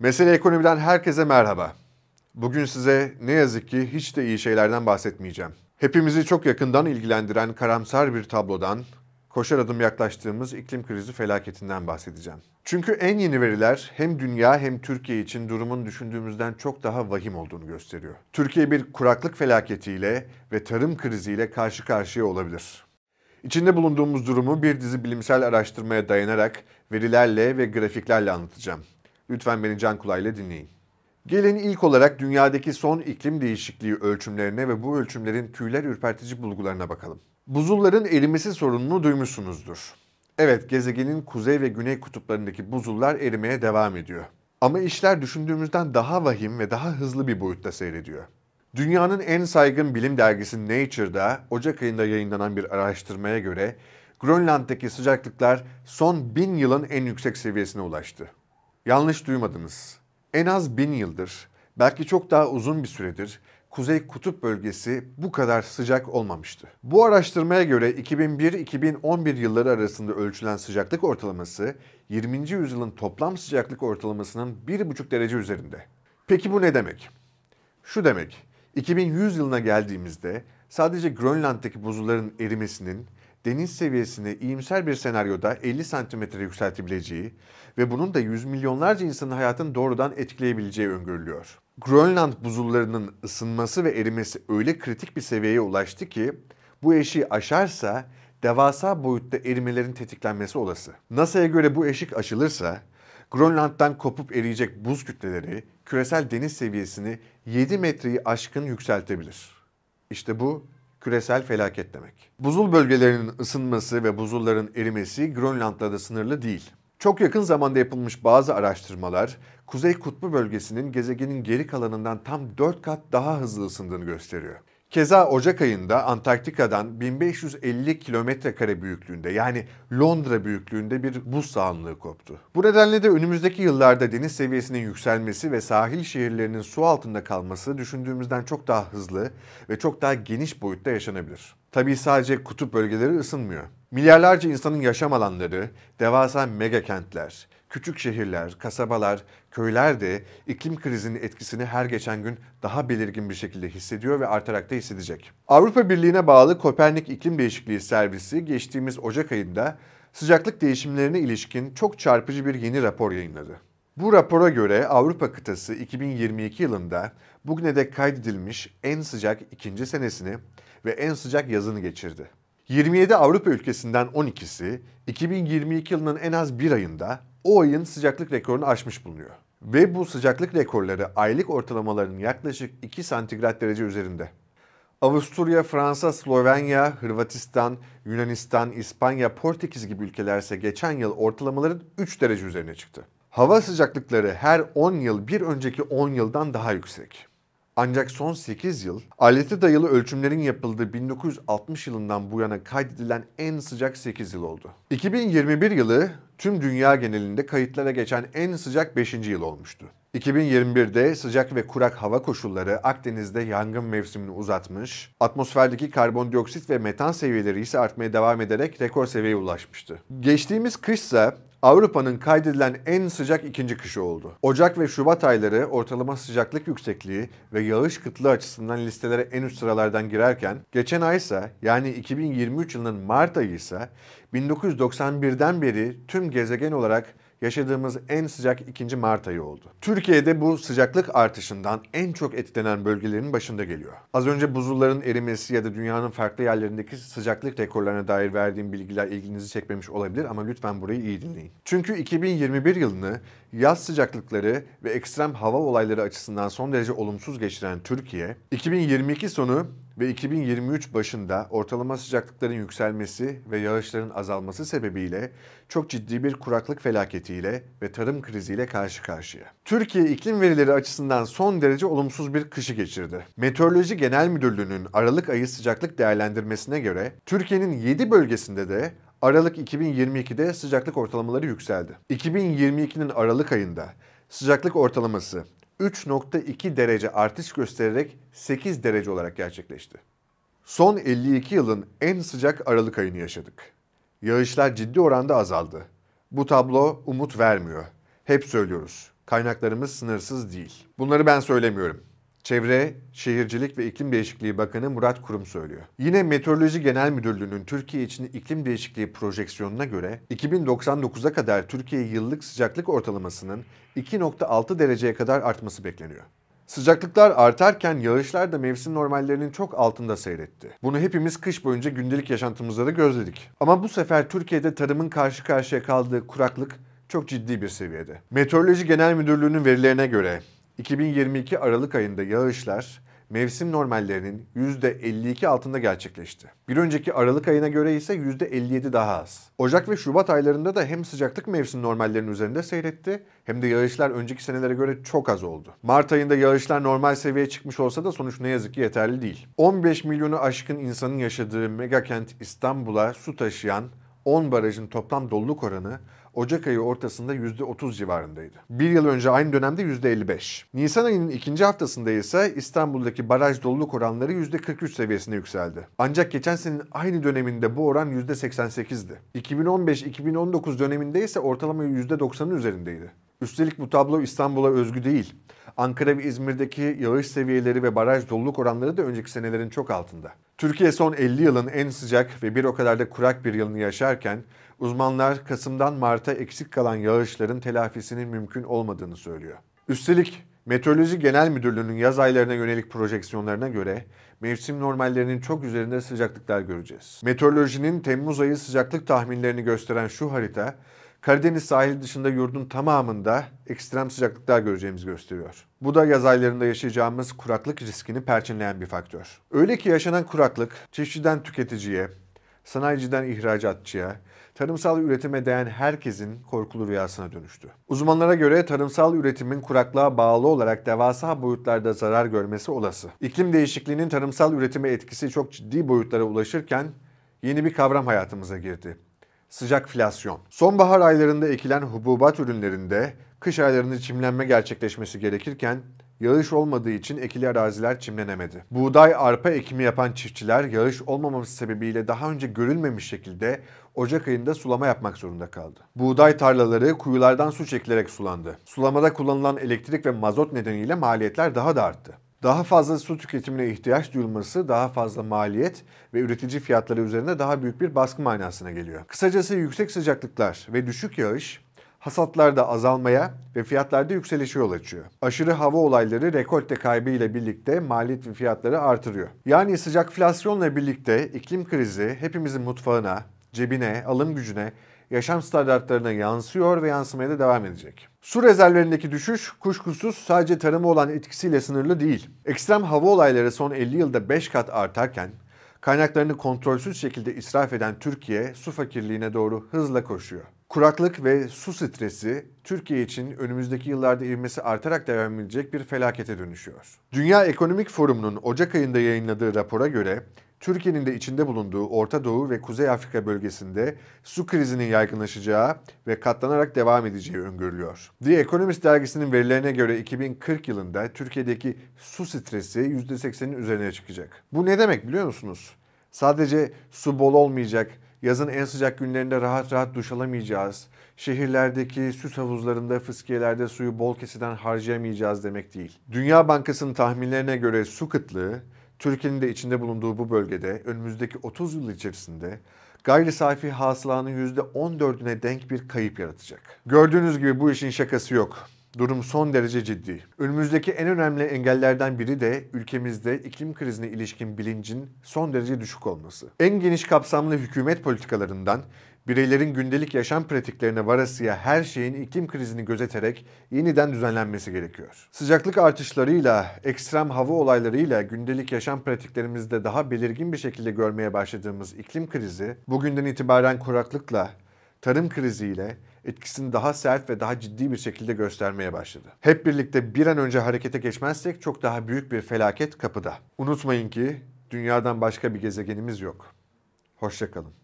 Mesele ekonomiden herkese merhaba. Bugün size ne yazık ki hiç de iyi şeylerden bahsetmeyeceğim. Hepimizi çok yakından ilgilendiren karamsar bir tablodan, koşar adım yaklaştığımız iklim krizi felaketinden bahsedeceğim. Çünkü en yeni veriler hem dünya hem Türkiye için durumun düşündüğümüzden çok daha vahim olduğunu gösteriyor. Türkiye bir kuraklık felaketiyle ve tarım kriziyle karşı karşıya olabilir. İçinde bulunduğumuz durumu bir dizi bilimsel araştırmaya dayanarak verilerle ve grafiklerle anlatacağım. Lütfen beni can kulağıyla dinleyin. Gelin ilk olarak dünyadaki son iklim değişikliği ölçümlerine ve bu ölçümlerin tüyler ürpertici bulgularına bakalım. Buzulların erimesi sorununu duymuşsunuzdur. Evet, gezegenin kuzey ve güney kutuplarındaki buzullar erimeye devam ediyor. Ama işler düşündüğümüzden daha vahim ve daha hızlı bir boyutta seyrediyor. Dünyanın en saygın bilim dergisi Nature'da Ocak ayında yayınlanan bir araştırmaya göre Grönland'daki sıcaklıklar son bin yılın en yüksek seviyesine ulaştı. Yanlış duymadınız. En az bin yıldır, belki çok daha uzun bir süredir Kuzey Kutup bölgesi bu kadar sıcak olmamıştı. Bu araştırmaya göre 2001-2011 yılları arasında ölçülen sıcaklık ortalaması 20. yüzyılın toplam sıcaklık ortalamasının 1,5 derece üzerinde. Peki bu ne demek? Şu demek, 2100 yılına geldiğimizde sadece Grönland'daki buzulların erimesinin deniz seviyesini iyimser bir senaryoda 50 santimetre yükseltebileceği ve bunun da yüz milyonlarca insanın hayatını doğrudan etkileyebileceği öngörülüyor. Grönland buzullarının ısınması ve erimesi öyle kritik bir seviyeye ulaştı ki bu eşiği aşarsa devasa boyutta erimelerin tetiklenmesi olası. NASA'ya göre bu eşik aşılırsa Grönland'dan kopup eriyecek buz kütleleri küresel deniz seviyesini 7 metreyi aşkın yükseltebilir. İşte bu küresel felaket demek. Buzul bölgelerinin ısınması ve buzulların erimesi Grönland'la da sınırlı değil. Çok yakın zamanda yapılmış bazı araştırmalar Kuzey Kutbu bölgesinin gezegenin geri kalanından tam 4 kat daha hızlı ısındığını gösteriyor. Keza Ocak ayında Antarktika'dan 1550 kilometre kare büyüklüğünde yani Londra büyüklüğünde bir buz sahanlığı koptu. Bu nedenle de önümüzdeki yıllarda deniz seviyesinin yükselmesi ve sahil şehirlerinin su altında kalması düşündüğümüzden çok daha hızlı ve çok daha geniş boyutta yaşanabilir. Tabii sadece kutup bölgeleri ısınmıyor. Milyarlarca insanın yaşam alanları, devasa mega kentler, küçük şehirler, kasabalar, köyler de iklim krizinin etkisini her geçen gün daha belirgin bir şekilde hissediyor ve artarak da hissedecek. Avrupa Birliği'ne bağlı Kopernik İklim Değişikliği Servisi geçtiğimiz Ocak ayında sıcaklık değişimlerine ilişkin çok çarpıcı bir yeni rapor yayınladı. Bu rapora göre Avrupa kıtası 2022 yılında bugüne dek kaydedilmiş en sıcak ikinci senesini ve en sıcak yazını geçirdi. 27 Avrupa ülkesinden 12'si 2022 yılının en az bir ayında o ayın sıcaklık rekorunu aşmış bulunuyor. Ve bu sıcaklık rekorları aylık ortalamaların yaklaşık 2 santigrat derece üzerinde. Avusturya, Fransa, Slovenya, Hırvatistan, Yunanistan, İspanya, Portekiz gibi ülkelerse geçen yıl ortalamaların 3 derece üzerine çıktı. Hava sıcaklıkları her 10 yıl bir önceki 10 yıldan daha yüksek. Ancak son 8 yıl alete dayalı ölçümlerin yapıldığı 1960 yılından bu yana kaydedilen en sıcak 8 yıl oldu. 2021 yılı tüm dünya genelinde kayıtlara geçen en sıcak 5. yıl olmuştu. 2021'de sıcak ve kurak hava koşulları Akdeniz'de yangın mevsimini uzatmış, atmosferdeki karbondioksit ve metan seviyeleri ise artmaya devam ederek rekor seviyeye ulaşmıştı. Geçtiğimiz kışsa Avrupa'nın kaydedilen en sıcak ikinci kışı oldu. Ocak ve Şubat ayları ortalama sıcaklık yüksekliği ve yağış kıtlığı açısından listelere en üst sıralardan girerken, geçen ay ise yani 2023 yılının Mart ayı ise 1991'den beri tüm gezegen olarak yaşadığımız en sıcak ikinci Mart ayı oldu. Türkiye'de bu sıcaklık artışından en çok etkilenen bölgelerin başında geliyor. Az önce buzulların erimesi ya da dünyanın farklı yerlerindeki sıcaklık rekorlarına dair verdiğim bilgiler ilginizi çekmemiş olabilir ama lütfen burayı iyi dinleyin. Çünkü 2021 yılını yaz sıcaklıkları ve ekstrem hava olayları açısından son derece olumsuz geçiren Türkiye, 2022 sonu ve 2023 başında ortalama sıcaklıkların yükselmesi ve yağışların azalması sebebiyle çok ciddi bir kuraklık felaketiyle ve tarım kriziyle karşı karşıya. Türkiye iklim verileri açısından son derece olumsuz bir kışı geçirdi. Meteoroloji Genel Müdürlüğü'nün Aralık ayı sıcaklık değerlendirmesine göre Türkiye'nin 7 bölgesinde de Aralık 2022'de sıcaklık ortalamaları yükseldi. 2022'nin Aralık ayında sıcaklık ortalaması 3.2 derece artış göstererek 8 derece olarak gerçekleşti. Son 52 yılın en sıcak Aralık ayını yaşadık. Yağışlar ciddi oranda azaldı. Bu tablo umut vermiyor. Hep söylüyoruz. Kaynaklarımız sınırsız değil. Bunları ben söylemiyorum. Çevre, Şehircilik ve İklim Değişikliği Bakanı Murat Kurum söylüyor. Yine Meteoroloji Genel Müdürlüğü'nün Türkiye için iklim değişikliği projeksiyonuna göre 2099'a kadar Türkiye yıllık sıcaklık ortalamasının 2.6 dereceye kadar artması bekleniyor. Sıcaklıklar artarken yağışlar da mevsim normallerinin çok altında seyretti. Bunu hepimiz kış boyunca gündelik yaşantımızda da gözledik. Ama bu sefer Türkiye'de tarımın karşı karşıya kaldığı kuraklık çok ciddi bir seviyede. Meteoroloji Genel Müdürlüğü'nün verilerine göre 2022 Aralık ayında yağışlar mevsim normallerinin %52 altında gerçekleşti. Bir önceki Aralık ayına göre ise %57 daha az. Ocak ve Şubat aylarında da hem sıcaklık mevsim normallerinin üzerinde seyretti hem de yağışlar önceki senelere göre çok az oldu. Mart ayında yağışlar normal seviyeye çıkmış olsa da sonuç ne yazık ki yeterli değil. 15 milyonu aşkın insanın yaşadığı megakent İstanbul'a su taşıyan 10 barajın toplam doluluk oranı Ocak ayı ortasında %30 civarındaydı. Bir yıl önce aynı dönemde %55. Nisan ayının ikinci haftasında ise İstanbul'daki baraj doluluk oranları %43 seviyesine yükseldi. Ancak geçen senenin aynı döneminde bu oran %88'di. 2015-2019 döneminde ise ortalama %90'ın üzerindeydi. Üstelik bu tablo İstanbul'a özgü değil. Ankara ve İzmir'deki yağış seviyeleri ve baraj doluluk oranları da önceki senelerin çok altında. Türkiye son 50 yılın en sıcak ve bir o kadar da kurak bir yılını yaşarken uzmanlar Kasım'dan Mart'a eksik kalan yağışların telafisinin mümkün olmadığını söylüyor. Üstelik Meteoroloji Genel Müdürlüğü'nün yaz aylarına yönelik projeksiyonlarına göre mevsim normallerinin çok üzerinde sıcaklıklar göreceğiz. Meteorolojinin Temmuz ayı sıcaklık tahminlerini gösteren şu harita Karadeniz sahil dışında yurdun tamamında ekstrem sıcaklıklar göreceğimizi gösteriyor. Bu da yaz aylarında yaşayacağımız kuraklık riskini perçinleyen bir faktör. Öyle ki yaşanan kuraklık çiftçiden tüketiciye, sanayiciden ihracatçıya, tarımsal üretime değen herkesin korkulu rüyasına dönüştü. Uzmanlara göre tarımsal üretimin kuraklığa bağlı olarak devasa boyutlarda zarar görmesi olası. İklim değişikliğinin tarımsal üretime etkisi çok ciddi boyutlara ulaşırken yeni bir kavram hayatımıza girdi. Sıcakflasyon. Sonbahar aylarında ekilen hububat ürünlerinde kış aylarında çimlenme gerçekleşmesi gerekirken yağış olmadığı için ekili araziler çimlenemedi. Buğday, arpa ekimi yapan çiftçiler yağış olmaması sebebiyle daha önce görülmemiş şekilde Ocak ayında sulama yapmak zorunda kaldı. Buğday tarlaları kuyulardan su çekilerek sulandı. Sulamada kullanılan elektrik ve mazot nedeniyle maliyetler daha da arttı. Daha fazla su tüketimine ihtiyaç duyulması daha fazla maliyet ve üretici fiyatları üzerinde daha büyük bir baskı manasına geliyor. Kısacası yüksek sıcaklıklar ve düşük yağış hasatlarda azalmaya ve fiyatlarda yükselişe yol açıyor. Aşırı hava olayları rekolte kaybı ile birlikte maliyet ve fiyatları artırıyor. Yani sıcakflasyonla birlikte iklim krizi hepimizin mutfağına, cebine, alım gücüne, yaşam standartlarına yansıyor ve yansımaya da devam edecek. Su rezervlerindeki düşüş kuşkusuz sadece tarıma olan etkisiyle sınırlı değil. Ekstrem hava olayları son 50 yılda 5 kat artarken kaynaklarını kontrolsüz şekilde israf eden Türkiye su fakirliğine doğru hızla koşuyor. Kuraklık ve su stresi Türkiye için önümüzdeki yıllarda ivmesi artarak devam edecek bir felakete dönüşüyor. Dünya Ekonomik Forumu'nun Ocak ayında yayınladığı rapora göre Türkiye'nin de içinde bulunduğu Orta Doğu ve Kuzey Afrika bölgesinde su krizinin yaygınlaşacağı ve katlanarak devam edeceği öngörülüyor. The Economist dergisinin verilerine göre 2040 yılında Türkiye'deki su stresi %80'in üzerine çıkacak. Bu ne demek biliyor musunuz? Sadece su bol olmayacak, yazın en sıcak günlerinde rahat rahat duş alamayacağız, şehirlerdeki süs havuzlarında, fıskiyelerde suyu bol kesiden harcayamayacağız demek değil. Dünya Bankası'nın tahminlerine göre su kıtlığı Türkiye'nin de içinde bulunduğu bu bölgede önümüzdeki 30 yıl içerisinde gayri safi hasılanın %14'üne denk bir kayıp yaratacak. Gördüğünüz gibi bu işin şakası yok. Durum son derece ciddi. Önümüzdeki en önemli engellerden biri de ülkemizde iklim krizine ilişkin bilincin son derece düşük olması. En geniş kapsamlı hükümet politikalarından bireylerin gündelik yaşam pratiklerine varasıya her şeyin iklim krizini gözeterek yeniden düzenlenmesi gerekiyor. Sıcaklık artışlarıyla, ekstrem hava olaylarıyla gündelik yaşam pratiklerimizde daha belirgin bir şekilde görmeye başladığımız iklim krizi, bugünden itibaren kuraklıkla, tarım kriziyle etkisini daha sert ve daha ciddi bir şekilde göstermeye başladı. Hep birlikte bir an önce harekete geçmezsek çok daha büyük bir felaket kapıda. Unutmayın ki dünyadan başka bir gezegenimiz yok. Hoşçakalın.